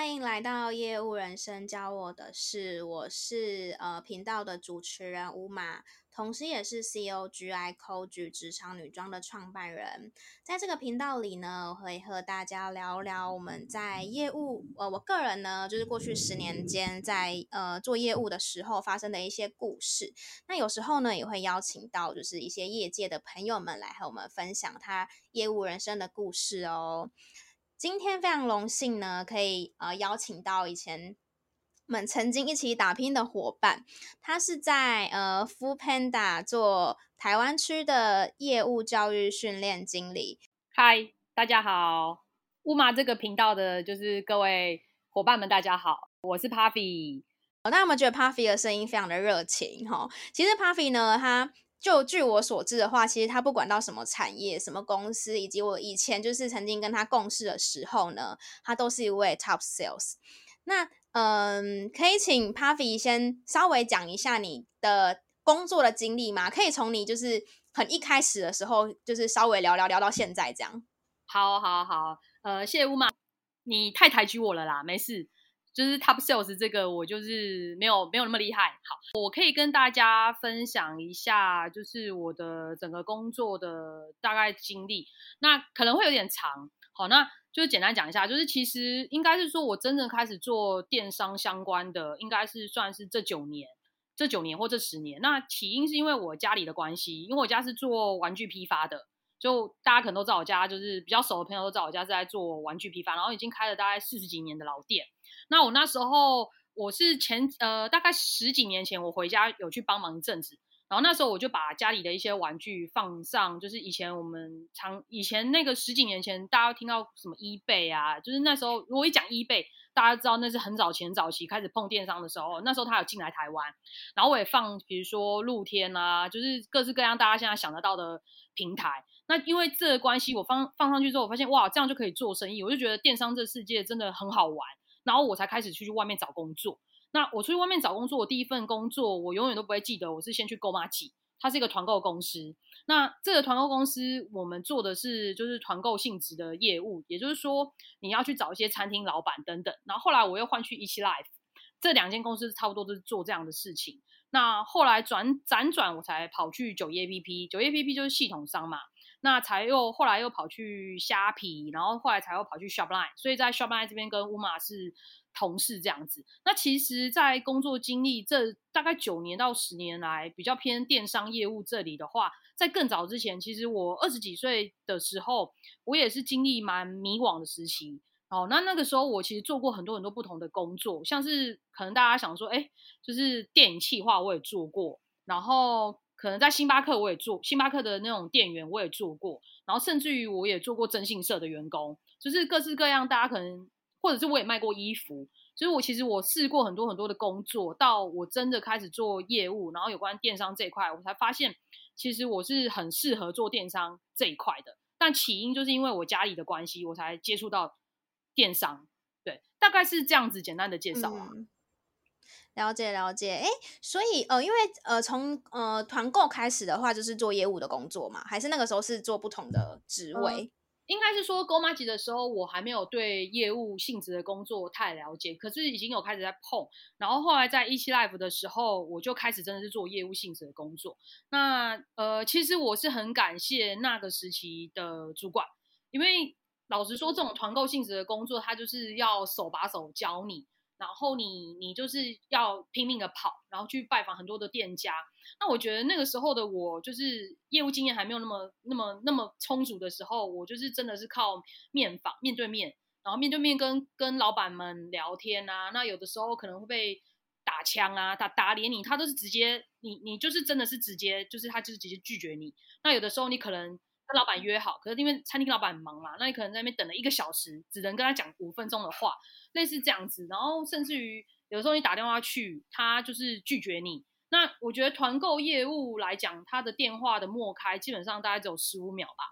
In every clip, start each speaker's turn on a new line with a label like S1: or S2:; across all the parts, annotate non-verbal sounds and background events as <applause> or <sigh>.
S1: 欢迎来到业务人生教我的事，我是呃频道的主持人乌马，同时也是 COGI Coach 职场女装的创办人。在这个频道里呢，我会和大家聊聊我们在业务，呃，我个人呢就是过去十年间在呃做业务的时候发生的一些故事。那有时候呢也会邀请到就是一些业界的朋友们来和我们分享他业务人生的故事哦。今天非常荣幸呢，可以呃邀请到以前我们曾经一起打拼的伙伴，他是在呃 Foodpanda 做台湾区的业务教育训练经理。
S2: 嗨，大家好，乌马这个频道的就是各位伙伴们，大家好，我是 Puffy。
S1: 那我们觉得 Puffy 的声音非常的热情哈，其实 Puffy 呢，他。就据我所知的话，其实他不管到什么产业、什么公司，以及我以前就是曾经跟他共事的时候呢，他都是一位 top sales。那嗯，可以请 Puffy 先稍微讲一下你的工作的经历吗？可以从你就是很一开始的时候，就是稍微聊聊聊到现在这样。
S2: 好，好，好，呃，谢谢乌马，你太抬举我了啦，没事。就是 top sales 这个，我就是没有没有那么厉害。好，我可以跟大家分享一下，就是我的整个工作的大概经历。那可能会有点长，好，那就简单讲一下。就是其实应该是说，我真正开始做电商相关的，应该是算是这九年，这九年或这十年。那起因是因为我家里的关系，因为我家是做玩具批发的，就大家可能都知道我家，就是比较熟的朋友都知道我家是在做玩具批发，然后已经开了大概四十几年的老店。那我那时候我是前呃大概十几年前我回家有去帮忙一阵子，然后那时候我就把家里的一些玩具放上，就是以前我们常以前那个十几年前大家听到什么 eBay 啊，就是那时候如果一讲 eBay，大家知道那是很早前早期开始碰电商的时候，那时候他有进来台湾，然后我也放比如说露天啊，就是各式各样大家现在想得到的平台。那因为这个关系，我放放上去之后，我发现哇，这样就可以做生意，我就觉得电商这世界真的很好玩。然后我才开始去去外面找工作。那我出去外面找工作，我第一份工作我永远都不会记得，我是先去 GOMAJI，它是一个团购公司。那这个团购公司我们做的是就是团购性质的业务，也就是说你要去找一些餐厅老板等等。然后后来我又换去 1CLife，这两间公司差不多都是做这样的事情。那后来转辗转，我才跑去 91APP，91APP 就是系统商嘛。那才又后来又跑去虾皮，然后后来才又跑去 Shopline，所以在 Shopline 这边跟乌马是同事这样子。那其实，在工作经历这大概九年到十年来，比较偏电商业务这里的话，在更早之前，其实我二十几岁的时候，我也是经历蛮迷惘的时期。哦，那那个时候我其实做过很多很多不同的工作，像是可能大家想说，哎，就是电影企划我也做过，然后。可能在星巴克我也做，星巴克的那种店员我也做过，然后甚至于我也做过征信社的员工，就是各式各样。大家可能或者是我也卖过衣服，所以我其实我试过很多很多的工作，到我真的开始做业务，然后有关电商这一块，我才发现其实我是很适合做电商这一块的。但起因就是因为我家里的关系，我才接触到电商。对，大概是这样子简单的介绍啊。
S1: 了解了解，哎，所以呃，因为呃，从呃团购开始的话，就是做业务的工作嘛，还是那个时候是做不同的职位？
S2: 嗯、应该是说 GOMAJI 的时候，我还没有对业务性质的工作太了解，可是已经有开始在碰。然后后来在 1CLife 的时候，我就开始真的是做业务性质的工作。那呃，其实我是很感谢那个时期的主管，因为老实说，这种团购性质的工作，他就是要手把手教你。然后你你就是要拼命的跑，然后去拜访很多的店家。那我觉得那个时候的我，就是业务经验还没有那么那么那么充足的时候，我就是真的是靠面访，面对面，然后面对面跟跟老板们聊天啊。那有的时候可能会被打枪啊，打打脸你，他都是直接你你就是真的是直接就是他就是直接拒绝你。那有的时候你可能跟老板约好，可是因为餐厅老板很忙嘛，那你可能在那边等了一个小时，只能跟他讲五分钟的话。类似这样子，然后甚至于有时候你打电话去，他就是拒绝你。那我觉得团购业务来讲，他的电话的默开基本上大概只有十五秒吧，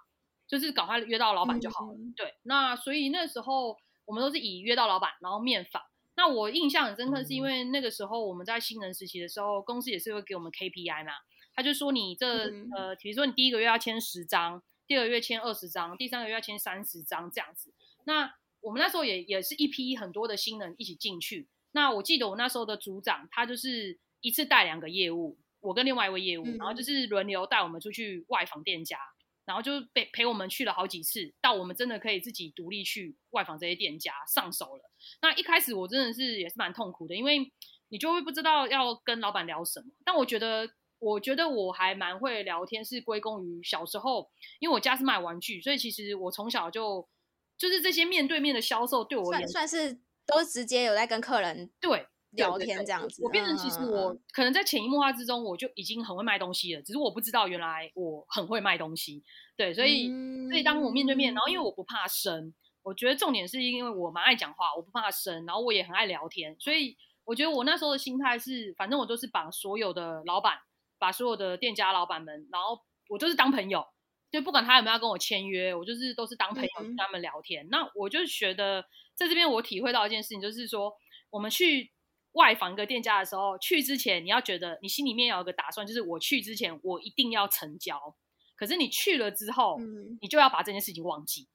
S2: 就是赶快约到老板就好了。嗯、对，那所以那时候我们都是以约到老板，然后面访。那我印象很深刻，是因为那个时候我们在新人实习的时候，公司也是会给我们 KPI 嘛，他就说你这、嗯、呃，比如说你第一个月要签十张，第二个月签二十张，第三个月要签三十张这样子。那我们那时候也也是一批很多的新人一起进去。那我记得我那时候的组长，他就是一次带两个业务，我跟另外一位业务，然后就是轮流带我们出去外访店家，然后就陪陪我们去了好几次，到我们真的可以自己独立去外访这些店家上手了。那一开始我真的是也是蛮痛苦的，因为你就会不知道要跟老板聊什么。但我觉得，我觉得我还蛮会聊天，是归功于小时候，因为我家是卖玩具，所以其实我从小就就是这些面对面的销售对我也
S1: 算，算是。都直接有在跟客人
S2: 对
S1: 聊天这样子，
S2: 我变成其实我可能在潜移默化之中，我就已经很会卖东西了，只是我不知道原来我很会卖东西。对，所以所以当我面对面，然后因为我不怕生，我觉得重点是因为我蛮爱讲话，我不怕生，然后我也很爱聊天，所以我觉得我那时候的心态是，反正我都是把所有的老板，把所有的店家老板们，然后我就是当朋友，就不管他有没有要跟我签约，我就是都是当朋友跟他们聊天。那我就觉得。在这边，我体会到一件事情，就是说，我们去外访一个店家的时候，去之前你要觉得你心里面要有个打算，就是我去之前我一定要成交。可是你去了之后，你就要把这件事情忘记。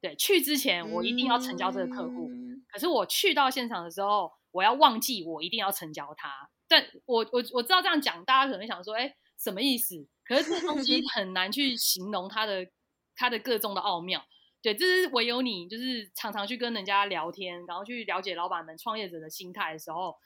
S2: 对，去之前我一定要成交这个客户，可是我去到现场的时候，我要忘记我一定要成交他。但我我我知道这样讲，大家可能想说，哎，什么意思？可是这东西很难去形容它的它的各中的奥妙。对，这是唯有你就是常常去跟人家聊天，然后去了解老板们、创业者的心态的时候，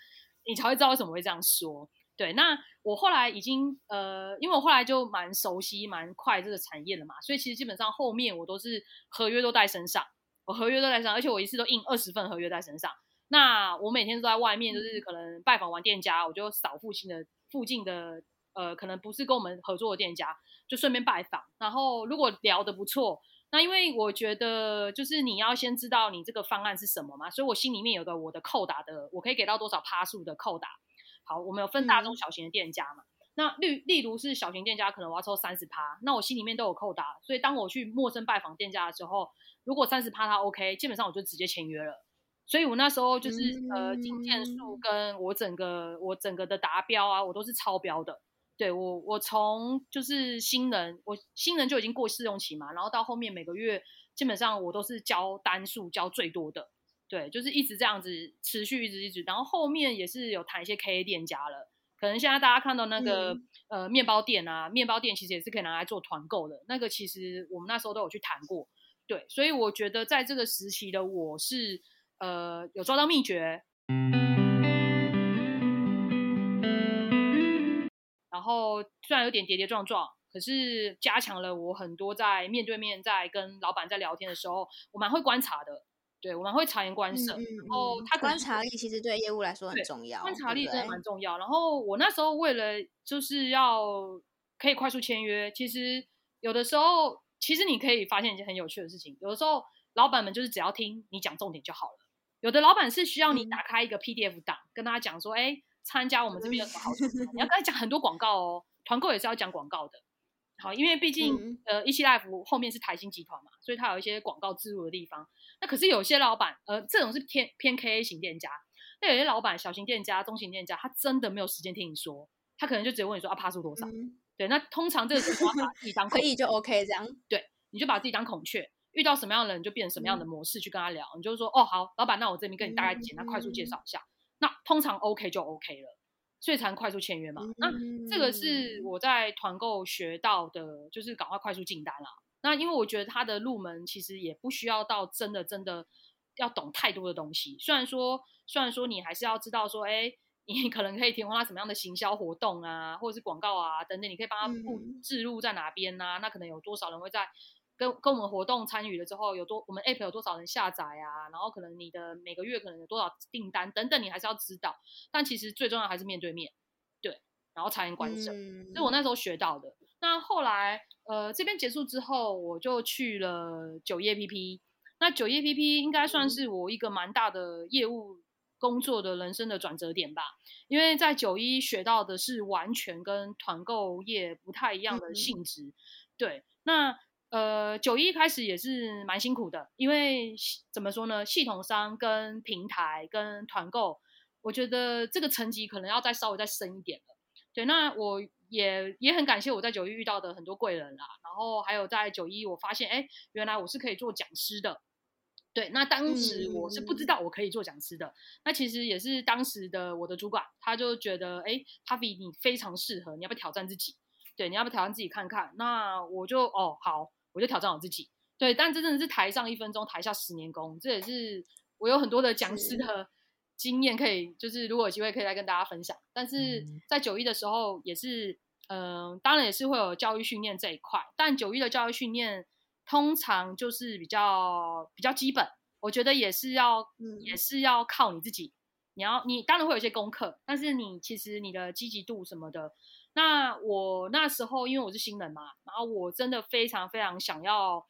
S2: 你才会知道为什么会这样说。对，那我后来已经呃，因为我后来就蛮熟悉、蛮快这个产业了嘛，所以其实基本上后面我都是合约都带身上，我合约都带身上，而且我一次都印二十份合约在身上。那我每天都在外面，就是可能拜访完店家，我就扫附近的附近的呃，可能不是跟我们合作的店家，就顺便拜访。然后如果聊得不错。那因为我觉得，就是你要先知道你这个方案是什么嘛，所以我心里面有个我的扣打的，我可以给到多少趴数的扣打。好，我们有分大中小型的店家嘛。嗯、那例例如是小型店家，可能我要抽三十趴，那我心里面都有扣打，所以当我去陌生拜访店家的时候，如果三十趴他 OK，基本上我就直接签约了。所以我那时候就是、嗯、呃，经件数。跟我整个我整个的达标啊，我都是超标的。对我，我从就是新人，我新人就已经过试用期嘛，然后到后面每个月基本上我都是交单数交最多的，对，就是一直这样子持续一直一直，然后后面也是有谈一些 KA 店家了，可能现在大家看到那个、嗯、呃面包店啊，面包店其实也是可以拿来做团购的，那个其实我们那时候都有去谈过，对，所以我觉得在这个时期的我是呃有抓到秘诀。然后虽然有点跌跌撞撞，可是加强了我很多在面对面在跟老板在聊天的时候，我蛮会观察的。对，我蛮会察言观色。嗯嗯、然后他观
S1: 察力其实对业务来说很重要，
S2: 观察力真的蛮重要。然后我那时候为了就是要可以快速签约，其实有的时候其实你可以发现一件很有趣的事情，有的时候老板们就是只要听你讲重点就好了。有的老板是需要你打开一个 PDF 档，嗯、跟他讲说，哎。参加我们这边有什么好处？你要跟他讲很多广告哦，团购也是要讲广告的。好，因为毕竟、嗯、呃，EC Life 后面是台新集团嘛，所以它有一些广告植入的地方。那可是有些老板，呃，这种是偏偏 KA 型店家。那有些老板，小型店家、中型店家，他真的没有时间听你说，他可能就直接问你说啊，趴数多少？嗯、对，那通常这个时候把自己当
S1: 可以就 OK 这样。
S2: 对，你就把自己当孔雀，遇到什么样的人就变成什么样的模式去跟他聊。嗯、你就说哦，好，老板，那我这边跟你大概简单快速介绍一下。嗯、那通常 OK 就 OK 了。所以才能快速签约嘛。那这个是我在团购学到的，就是赶快快速进单啦。那因为我觉得它的入门其实也不需要到真的真的要懂太多的东西。虽然说虽然说你还是要知道说，哎，你可能可以提供他什么样的行销活动啊，或者是广告啊等等，你可以帮他布置入在哪边啊？那可能有多少人会在。跟跟我们活动参与了之后，有多我们 app 有多少人下载啊？然后可能你的每个月可能有多少订单等等，你还是要知道。但其实最重要还是面对面，对，然后察言观色，嗯、这是我那时候学到的。那后来呃这边结束之后，我就去了九一 APP。那九一 APP 应该算是我一个蛮大的业务工作的人生的转折点吧，因为在九一学到的是完全跟团购业不太一样的性质，嗯、对，那。呃，九一开始也是蛮辛苦的，因为怎么说呢，系统商跟平台跟团购，我觉得这个层级可能要再稍微再深一点了。对，那我也也很感谢我在九一遇到的很多贵人啦，然后还有在九一我发现，哎，原来我是可以做讲师的。对，那当时我是不知道我可以做讲师的。嗯、那其实也是当时的我的主管，他就觉得，哎，Puffy 你非常适合，你要不要挑战自己？对，你要不要挑战自己看看？那我就哦好，我就挑战我自己。对，但这真的是台上一分钟，台下十年功，这也是我有很多的讲师的经验可以，就是如果有机会可以再跟大家分享。但是在九一的时候也是，嗯、呃，当然也是会有教育训练这一块，但九一的教育训练。通常就是比较比较基本，我觉得也是要、嗯、也是要靠你自己。你要你当然会有一些功课，但是你其实你的积极度什么的。那我那时候因为我是新人嘛，然后我真的非常非常想要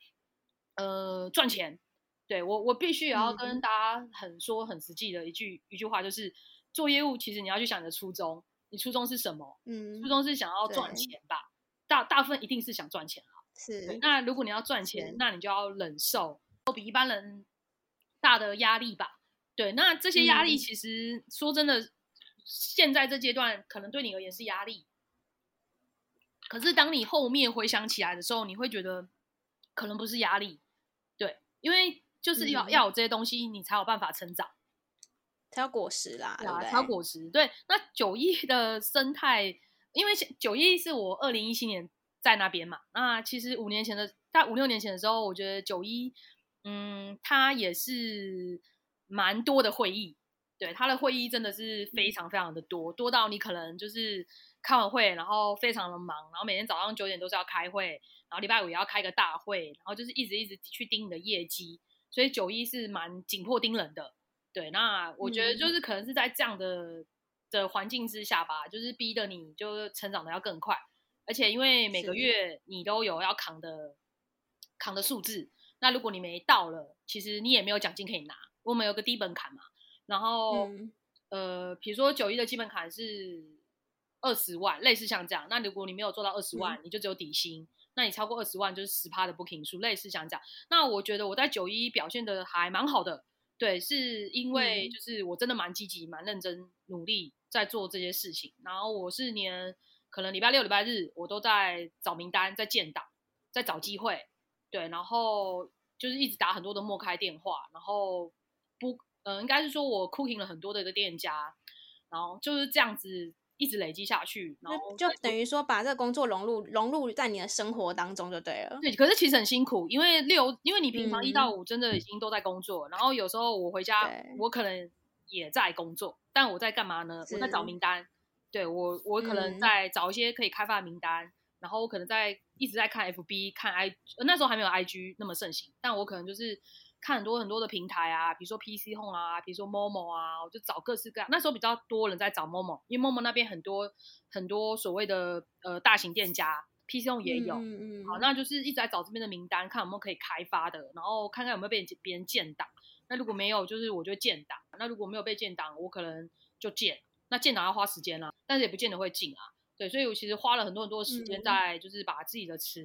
S2: 呃赚钱。对，我我必须也要跟大家很说很实际的一句、嗯、一句话，就是做业务其实你要去想你的初衷，你初衷是什么？嗯，初衷是想要赚钱吧？大大部分一定是想赚钱。
S1: 是，
S2: 那如果你要赚钱，那你就要忍受比一般人大的压力吧。对，那这些压力其实、嗯、说真的，现在这阶段可能对你而言是压力，可是当你后面回想起来的时候，你会觉得可能不是压力。对，因为就是要、嗯、要有这些东西，你才有办法成长，
S1: 才有果实啦，对，
S2: 才有果实。对，那九一的生态，因为九一是我二零一七年。在那边嘛，那其实五年前的，在五六年前的时候，我觉得九一，嗯，它也是蛮多的会议，对，它的会议真的是非常非常的多，多到你可能就是开完会，然后非常的忙，然后每天早上九点都是要开会，然后礼拜五也要开个大会，然后就是一直一直去盯你的业绩，所以九一是蛮紧迫盯人的，对，那我觉得就是可能是在这样的的环境之下吧，就是逼得你就成长的要更快。而且因为每个月你都有要扛的扛的数字，那如果你没到了，其实你也没有奖金可以拿。我们有个低本坎嘛，然后、嗯、呃，比如说九一的基本卡是二十万，类似像这样。那如果你没有做到二十万、嗯，你就只有底薪。那你超过二十万就是十趴的 booking 数，类似像这样。那我觉得我在九一表现的还蛮好的，对，是因为就是我真的蛮积极、蛮认真、努力在做这些事情。然后我是连。可能礼拜六、礼拜日我都在找名单，在建档，在找机会，对，然后就是一直打很多的莫开电话，然后不，嗯、呃，应该是说我 cooking 了很多的一个店家，然后就是这样子一直累积下去，然后
S1: 就等于说把这个工作融入融入在你的生活当中就对了。
S2: 对，可是其实很辛苦，因为六，因为你平常一到五真的已经都在工作，嗯、然后有时候我回家，我可能也在工作，但我在干嘛呢？我在找名单。对我，我可能在找一些可以开发的名单，嗯、然后我可能在一直在看 FB 看 I，那时候还没有 IG 那么盛行，但我可能就是看很多很多的平台啊，比如说 PC Home 啊，比如说 Momo 啊，我就找各式各样。那时候比较多人在找 Momo，因为 Momo 那边很多很多所谓的呃大型店家，PC Home 也有。嗯嗯。好，那就是一直在找这边的名单，看有没有可以开发的，然后看看有没有被别人建档。那如果没有，就是我就建档。那如果没有被建档，我可能就建。那建档要花时间啦，但是也不见得会进啊。对，所以我其实花了很多很多时间在，就是把自己的词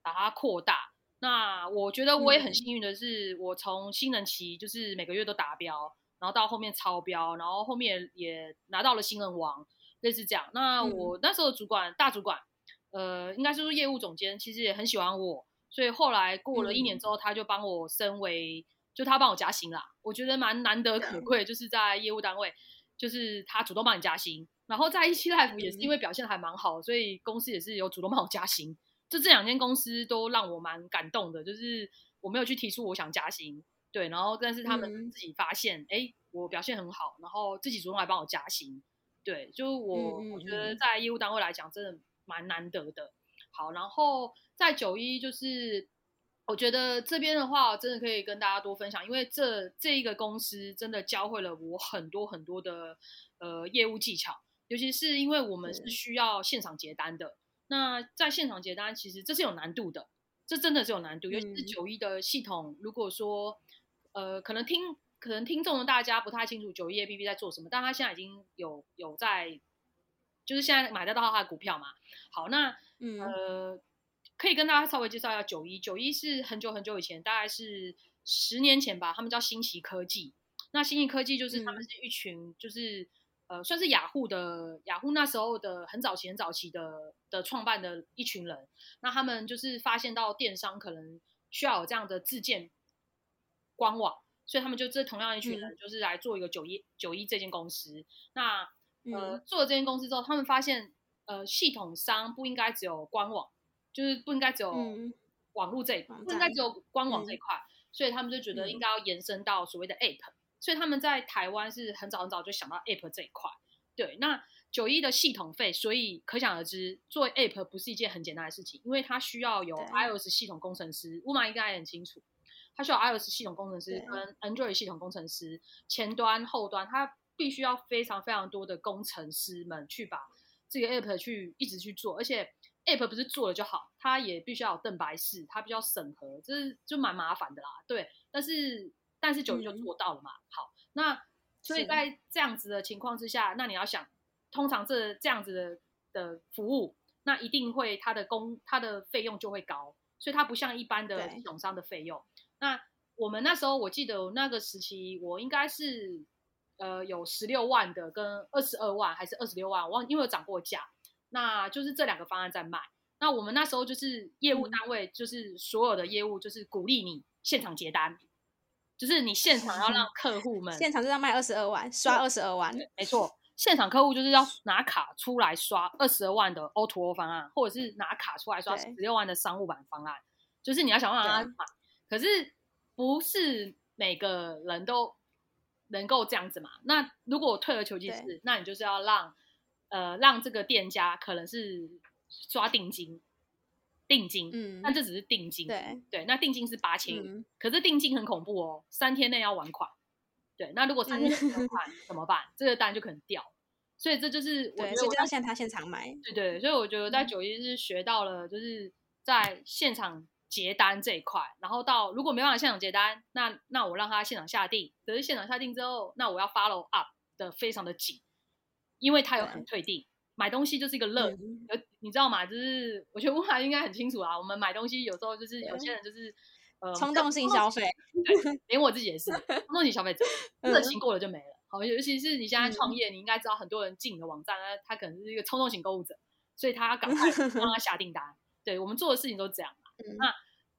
S2: 把它扩大。那我觉得我也很幸运的是，我从新人期就是每个月都达标，然后到后面超标，然后后面也拿到了新人王，类似这样。那我那时候的主管大主管，呃，应该是说业务总监，其实也很喜欢我，所以后来过了一年之后，他就帮我升为，就他帮我加薪啦。我觉得蛮难得可 <laughs> 贵，就是在业务单位。就是他主动帮你加薪，然后在一期 Life 也是因为表现还蛮好，所以公司也是有主动帮我加薪。就这两间公司都让我蛮感动的，就是我没有去提出我想加薪，对，然后但是他们自己发现，哎、嗯，我表现很好，然后自己主动来帮我加薪，对，就我我觉得在业务单位来讲，真的蛮难得的。好，然后在九一就是。我觉得这边的话，真的可以跟大家多分享，因为这这一个公司真的教会了我很多很多的呃业务技巧，尤其是因为我们是需要现场结单的。那在现场结单，其实这是有难度的，这真的是有难度，尤其是九一的系统。如果说呃，可能听可能听众的大家不太清楚九一 APP 在做什么，但他现在已经有有在，就是现在买得到他的股票嘛。好，那呃。可以跟大家稍微介绍一下九一。九一是很久很久以前，大概是十年前吧。他们叫新奇科技。那新奇科技就是他们是一群，就是、嗯、呃，算是雅虎的雅虎那时候的很早期、很早期的的创办的一群人。那他们就是发现到电商可能需要有这样的自建官网，所以他们就这同样一群人，
S1: 嗯、
S2: 就是来做一个九一九一这间公司。那呃，
S1: 嗯、
S2: 做了这间公司之后，他们发现呃，系统商不应该只有官网，就是不应该只有网络这一块，
S1: 嗯、
S2: 不应该只有官网这一块，
S1: 嗯、
S2: 所以他们就觉得应该要延伸到所谓的 App、嗯。所以他们在台湾是很早很早就想到 App 这一块。对，那九一的系统费，所以可想而知，做 App 不是一件很简单的事情，因为它需要有 iOS 系统工程师，乌马应该也很清楚，它需要 iOS 系统工程师跟 Android 系统工程师，前端、后端，它必须要非常非常多的工程师们去把这个 App 去一直去做，而且 App 不是做了就好，它也必须要有邓白氏，它必须要审核，这是就蛮麻烦的啦。对，但是但是九一就做到了嘛。嗯、好，那。所以在这样子的情况之下，那你要想，通常这这样子的的服务，那一定会它的工它的费用就会高，所以它不像一般的系统商的费用。那我们那时候我记得那个时期，我应该是呃有十六万的跟二十二万还是二十六万，我忘，因为有涨过价，那就是这两个方案在卖。那我们那时候就是业务单位，就是所有的业务就是鼓励你现场结单。就是你现场要让 <laughs> 客户们
S1: 现场就要卖二十二万，刷二十二万，
S2: 没错。现场客户就是要拿卡出来刷二十二万的 O2O 方案，或者是拿卡出来刷十六万的商务版方案。就是你要想办法让他买，可是不是每个人都能够这样子嘛。那如果我退而求其次，那你就是要让呃让这个店家可能是刷定金。定金，嗯，但这只是定金，
S1: 对。
S2: 对，那定金是八千，
S1: 嗯，
S2: 可是定金很恐怖哦，三天内要还款，对，那如果三天内还款怎么办？这个单就可能掉，所以这就是我觉得我
S1: 要现他现场买，
S2: 对对，所以我觉得在九一是学到了，就是在现场结单这一块，然后到如果没办法现场结单，那那我让他现场下定，可是现场下定之后，那我要 follow up 的非常的紧，因为他有很。退订。买东西就是一个乐，嗯、你知道吗？就是我觉得 <laughs> 乌海应该很清楚啊。我们买东西有时候就是有些人就是呃冲
S1: 动性消费，
S2: 对，连我自己也是 <laughs> 冲动性消费者，热情过了就没了。好，尤其是你现在创业，嗯、你应该知道很多人进你的网站，他可能是一个冲动型购物者，所以他要赶快让他下订单。对，我们做的事情都是这样嘛。嗯、那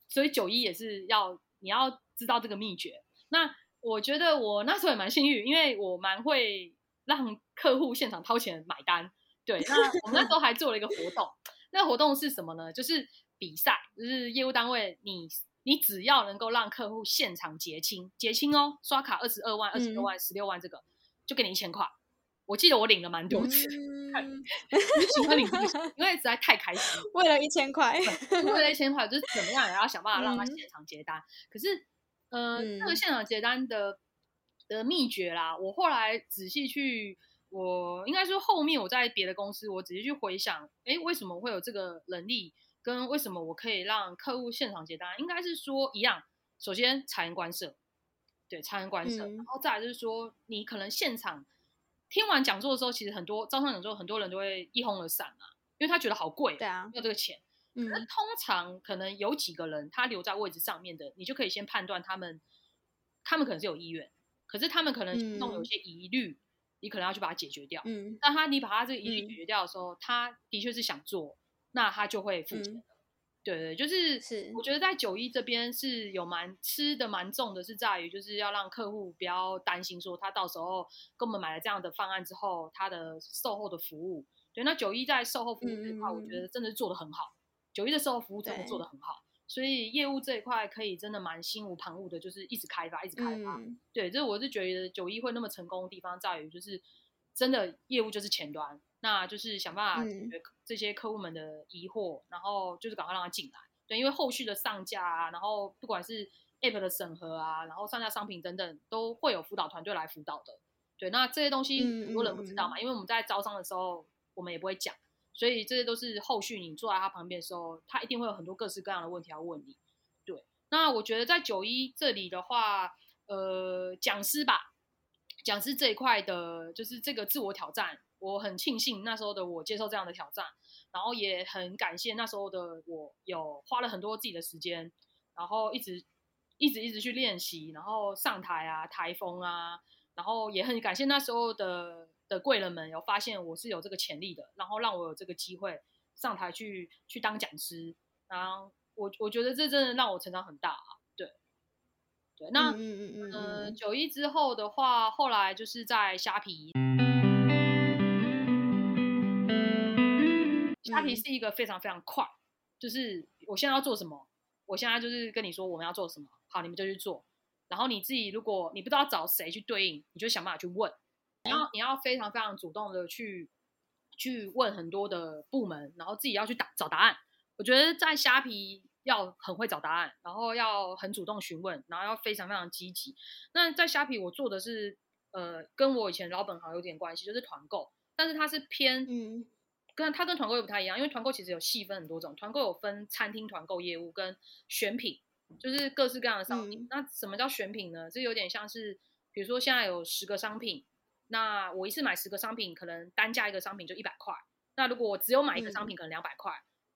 S2: 所以九一也是要你要知道这个秘诀。那我觉得我那时候也蛮幸运，因为我蛮会让客户现场掏钱买单。对，那我们那时候还做了一个活动，那活动是什么呢？就是比赛，就是业务单位你，你你只要能够让客户现场结清，结清哦，刷卡二十二万、二十六万、十六万，这个、嗯、就给你一千块。我记得我领了蛮多次，<laughs> 嗯、喜欢领，因为实在太开心。
S1: 为了一千块，
S2: 为了一千块，就是怎么样也要想办法让他现场结单。嗯、可是，呃，这、嗯、个现场结单的的秘诀啦，我后来仔细去。我应该说，后面我在别的公司，我直接去回想，哎，为什么我会有这个能力，跟为什么我可以让客户现场结单，应该是说一样。首先，察言观色，对，察言观色，嗯、然后再来就是说，你可能现场听完讲座的时候，其实很多招商讲座，很多人都会一哄而散嘛，因为他觉得好贵，
S1: 对啊，
S2: 要这个钱。嗯，可是通常可能有几个人他留在位置上面的，你就可以先判断他们，他们可能是有意愿，可是他们可能心中有些疑虑。嗯你可能要去把它解决掉，嗯，但他你把他这个疑虑解决掉的时候，嗯、他的确是想做，那他就会付钱，嗯、对对，就是是，我觉得在九一这边是有蛮吃的蛮重的，是在于就是要让客户不要担心说他到时候跟我们买了这样的方案之后，他的售后的服务，对，那九一在售后服务这块，我觉得真的是做得很好，九一、嗯、的售后服务真的做得很好。所以业务这一块可以真的蛮心无旁骛的，就是一直开发，一直开发。嗯、对，这我是觉得九一会那么成功的地方在于，就是真的业务就是前端，那就是想办法解决这些客户们的疑惑，嗯、然后就是赶快让他进来。对，因为后续的上架啊，然后不管是 App 的审核啊，然后上架商品等等，都会有辅导团队来辅导的。对，那这些东西很多人不知道嘛，嗯、因为我们在招商的时候，我们也不会讲。所以这些都是后续你坐在他旁边的时候，他一定会有很多各式各样的问题要问你。对，那我觉得在九一这里的话，呃，讲师吧，讲师这一块的，就是这个自我挑战，我很庆幸那时候的我接受这样的挑战，然后也很感谢那时候的我有花了很多自己的时间，然后一直一直一直去练习，然后上台啊，台风啊，然后也很感谢那时候的。的贵人们有发现我是有这个潜力的，然后让我有这个机会上台去去当讲师，然后我我觉得这真的让我成长很大啊，对，对，那
S1: 嗯嗯嗯
S2: 嗯九一之后的话，后来就是在虾皮，虾皮是一个非常非常快，就是我现在要做什么，我现在就是跟你说我们要做什么，好，你们就去做。然后你自己如果你不知道找谁去对应，你就想办法去问。你要你要非常非常主动的去去问很多的部门，然后自己要去打找答案。我觉得在虾皮要很会找答案，然后要很主动询问，然后要非常非常积极。那在虾皮我做的是呃，跟我以前老本行有点关系，就是团购，但是它是偏嗯，跟它跟团购又不太一样，因为团购其实有细分很多种，团购有分餐厅团购业务跟选品。就是各式各样的商品。嗯、那什么叫选品呢？这有点像是，比如说现在有十个商品，那我一次买十个商品，可能单价一个商品就一百块。那如果我只有买一个商品，可能两百块。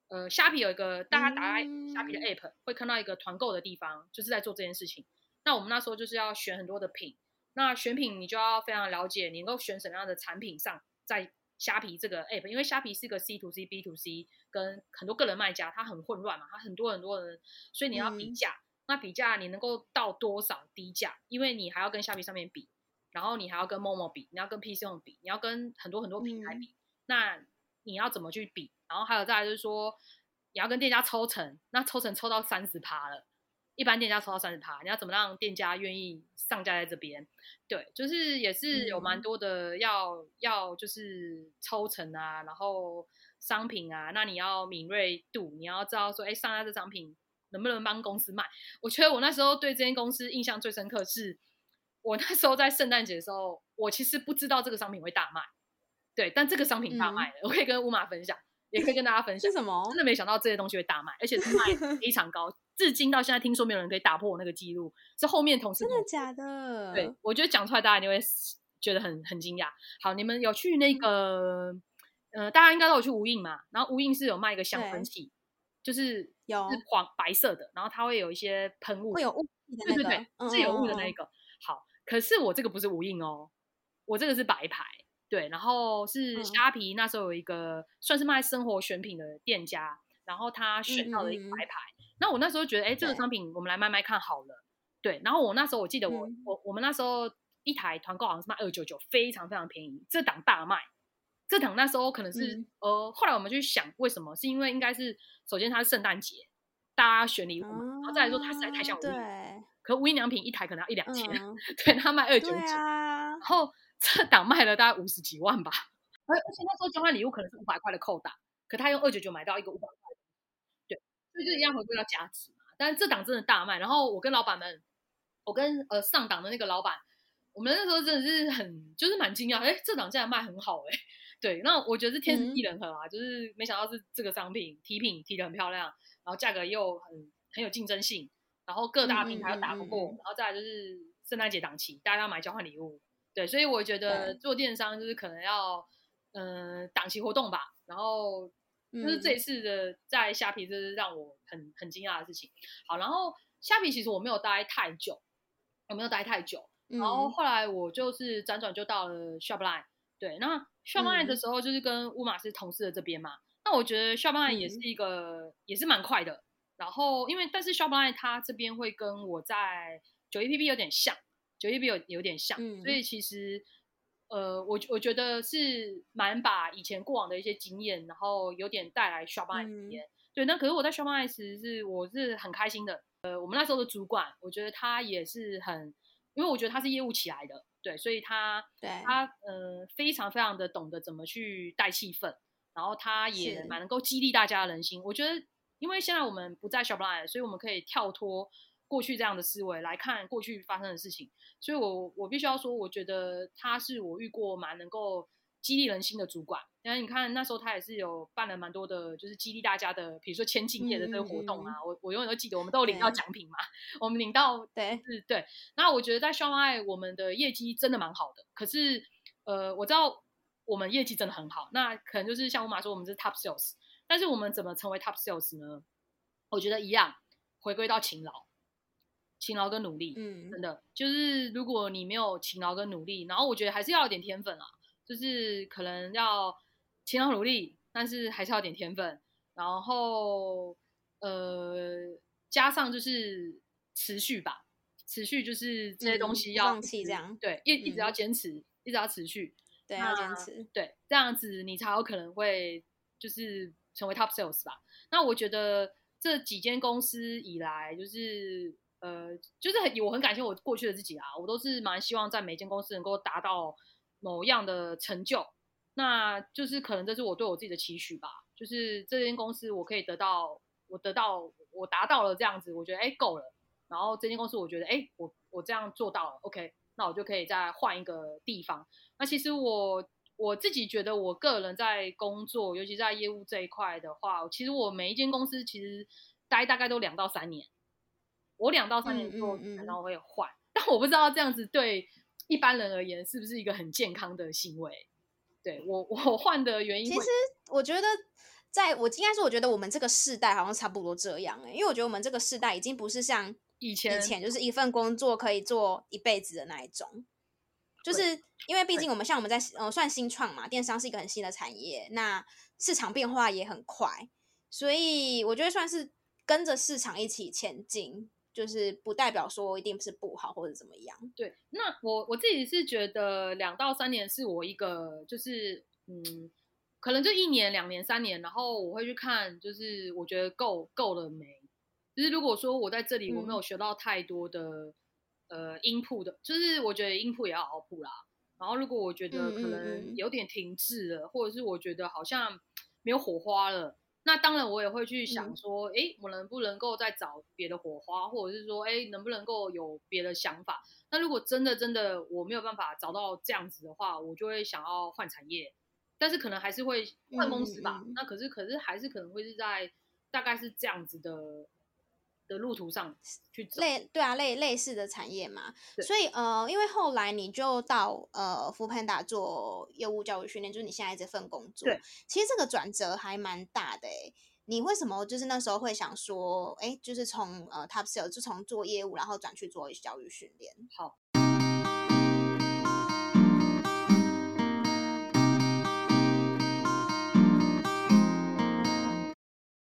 S2: 呃，虾皮有一个，大家打开虾皮的 app、嗯、会看到一个团购的地方，就是在做这件事情。那我们那时候就是要选很多的品，那选品你就要非常了解，你能够选什么样的产品上在。虾皮这个 app，因为虾皮是一个 C to C、B to C，跟很多个人卖家，它很混乱嘛，它很多很多人，所以你要比价。嗯、那比价你能够到多少低价？因为你还要跟虾皮上面比，然后你还要跟 Momo 比，你要跟 PChome 比，你要跟很多很多平台比。嗯、那你要怎么去比？然后还有再来就是说，你要跟店家抽成，那抽成抽到三十趴了。一般店家抽到三十趴，你要怎么让店家愿意上架在这边？对，就是也是有蛮多的要、嗯、要就是抽成啊，然后商品啊，那你要敏锐度，你要知道说，哎，上架这商品能不能帮公司卖？我觉得我那时候对这间公司印象最深刻是，我那时候在圣诞节的时候，我其实不知道这个商品会大卖，对，但这个商品大卖了，嗯、我可以跟乌马分享。也可以跟大家分享，
S1: 是什么？
S2: 真的没想到这些东西会大卖，而且是卖非常高。至今到现在，听说没有人可以打破我那个记录。是后面同事
S1: 真的假的？
S2: 对，我觉得讲出来大家一定会觉得很很惊讶。好，你们有去那个，嗯、呃，大家应该都有去无印嘛？然后无印是有卖一个香氛器，就是有是黄白色的，然后它会有一些喷雾，
S1: 会有雾，
S2: 对对对，是有雾的那一个。好，可是我这个不是无印哦，我这个是白牌。对，然后是虾皮那时候有一个算是卖生活选品的店家，然后他选到了一个白牌。那我那时候觉得，哎，这个商品我们来卖卖看好了。对，然后我那时候我记得我我我们那时候一台团购好像是卖二九九，非常非常便宜。这档大卖，这档那时候可能是呃，后来我们去想为什么？是因为应该是首先它是圣诞节，大家选礼物嘛，然后再来说它实在太像无印，对，可无印良品一台可能要一两千，对，他卖二九九，然后。这档卖了大概五十几万吧，<laughs> 而而且那时候交换礼物可能是五百块的扣打，可他用二九九买到一个五百所以就一样回归到价值嘛。但是这档真的大卖，然后我跟老板们，我跟呃上档的那个老板，我们那时候真的是很就是蛮惊讶，哎，这档竟然卖很好哎，<laughs> 对，那我觉得是天时地人和啊，嗯、就是没想到是这个商品提品提的很漂亮，然后价格又很很有竞争性，然后各大平台又打不过，然后再来就是圣诞节档期，大家要买交换礼物。对，所以我觉得做电商就是可能要，嗯对，档期活动吧。然后就是这一次的在虾皮，这是让我很很惊讶的事情。好，然后虾皮其实我没有待太久，我没有待太久。然后后来我就是辗转就到了 Shopline。对，那 Shopline 的时候就是跟乌马是同事的这边嘛。嗯、那我觉得 Shopline 也是一个，嗯、也是蛮快的。然后因为但是 Shopline 它这边会跟我在九 A P P 有点像。九一 P 有有点像，嗯、所以其实，呃，我我觉得是蛮把以前过往的一些经验，然后有点带来 Shopline 里面。嗯、对，那可是我在 Shopline 时是我是很开心的。呃，我们那时候的主管，我觉得他也是很，因为我觉得他是业务起来的，对，所以他对他呃非常非常的懂得怎么去带气氛，然后他也蛮能够激励大家的人心。我觉得，因为现在我们不在 Shopline，所以我们可以跳脱。过去这样的思维来看过去发生的事情，所以我我必须要说，我觉得他是我遇过蛮能够激励人心的主管。因为你看那时候他也是有办了蛮多的，就是激励大家的，比如说千金业的这个活动啊，我我永远都记得，我们都有领到奖品嘛，我们领到对是对。那我觉得在 Shopline 我们的业绩真的蛮好的，可是呃我知道我们业绩真的很好，那可能就是像我妈说我们是 Top Sales，但是我们怎么成为 Top Sales 呢？我觉得一样，回归到勤劳。勤劳跟努力，嗯，真的。就是如果你没有勤劳跟努力，然后我觉得还是要有点天分啊，就是可能要勤劳努力，但是还是要有点天分，然后呃加上就是持续吧，持续就是这些东西要、
S1: 嗯、放弃这样，
S2: 对，一一直要坚持，嗯、一直要持续，
S1: 对，要坚持，
S2: 对，这样子你才有可能会就是成为 top sales 吧。那我觉得这几间公司以来，就是呃，就是很我很感谢我过去的自己啊，我都是蛮希望在每间公司能够达到某样的成就，那就是可能这是我对我自己的期许吧，就是这间公司我可以得到，我得到，我达到了这样子，我觉得哎够了。然后这间公司我觉得哎，我我这样做到了，OK，那我就可以再换一个地方。那其实我。我自己觉得，我个人在工作，尤其在业务这一块的话，其实我每一间公司其实待大概都两到三年。我两到三年之后，可能我会换，但我不知道这样子对一般人而言是不是一个很健康的行为。对，我，我换的原因，
S1: 其实我觉得，在我应该说，我觉得我们这个世代好像差不多这样哎，因为我觉得我们这个世代已经不是像以前，以前就是一份工作可以做一辈子的那一种。就是因为毕竟我们像我们在呃算新创嘛，电商是一个很新的产业，那市场变化也很快，所以我觉得算是跟着市场一起前进，就是不代表说一定是不好或者怎么样。
S2: 对，那我我自己是觉得两到三年是我一个就是嗯，可能就一年、两年、三年，然后我会去看，就是我觉得够够了没？就是如果说我在这里我没有学到太多的。嗯呃，input 的，就是我觉得 input 也要 output 啦。然后如果我觉得可能有点停滞了，嗯嗯嗯，或者是我觉得好像没有火花了，那当然我也会去想说，哎、嗯，我能不能够再找别的火花，或者是说，哎，能不能够有别的想法？那如果真的真的我没有办法找到这样子的话，我就会想要换产业，但是可能还是会换公司吧。那可是可是还是可能会是在大概是这样子的。的路途上去
S1: 类对啊，类类似的产业嘛，所以呃，因为后来你就到呃 foodpanda 做业务教育训练，就是你现在这份工作。对，其实这个转折还蛮大的诶。你为什么就是那时候会想说，哎，就是从呃 top sales 就从做业务，然后转去做教育训练？
S2: 好，